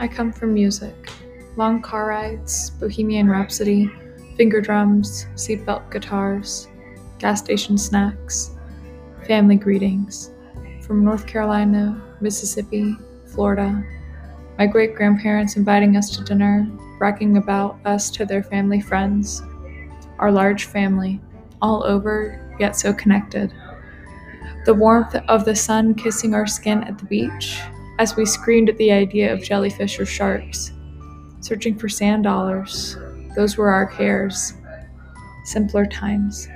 I come from music. Long car rides, Bohemian Rhapsody, finger drums, seatbelt guitars, gas station snacks, family greetings. From North Carolina, Mississippi, Florida, my great grandparents inviting us to dinner, bragging about us to their family friends, our large family, all over, yet so connected. The warmth of the sun kissing our skin at the beach as we screamed at the idea of jellyfish or sharks. Searching for sand dollars, those were our cares. Simpler times.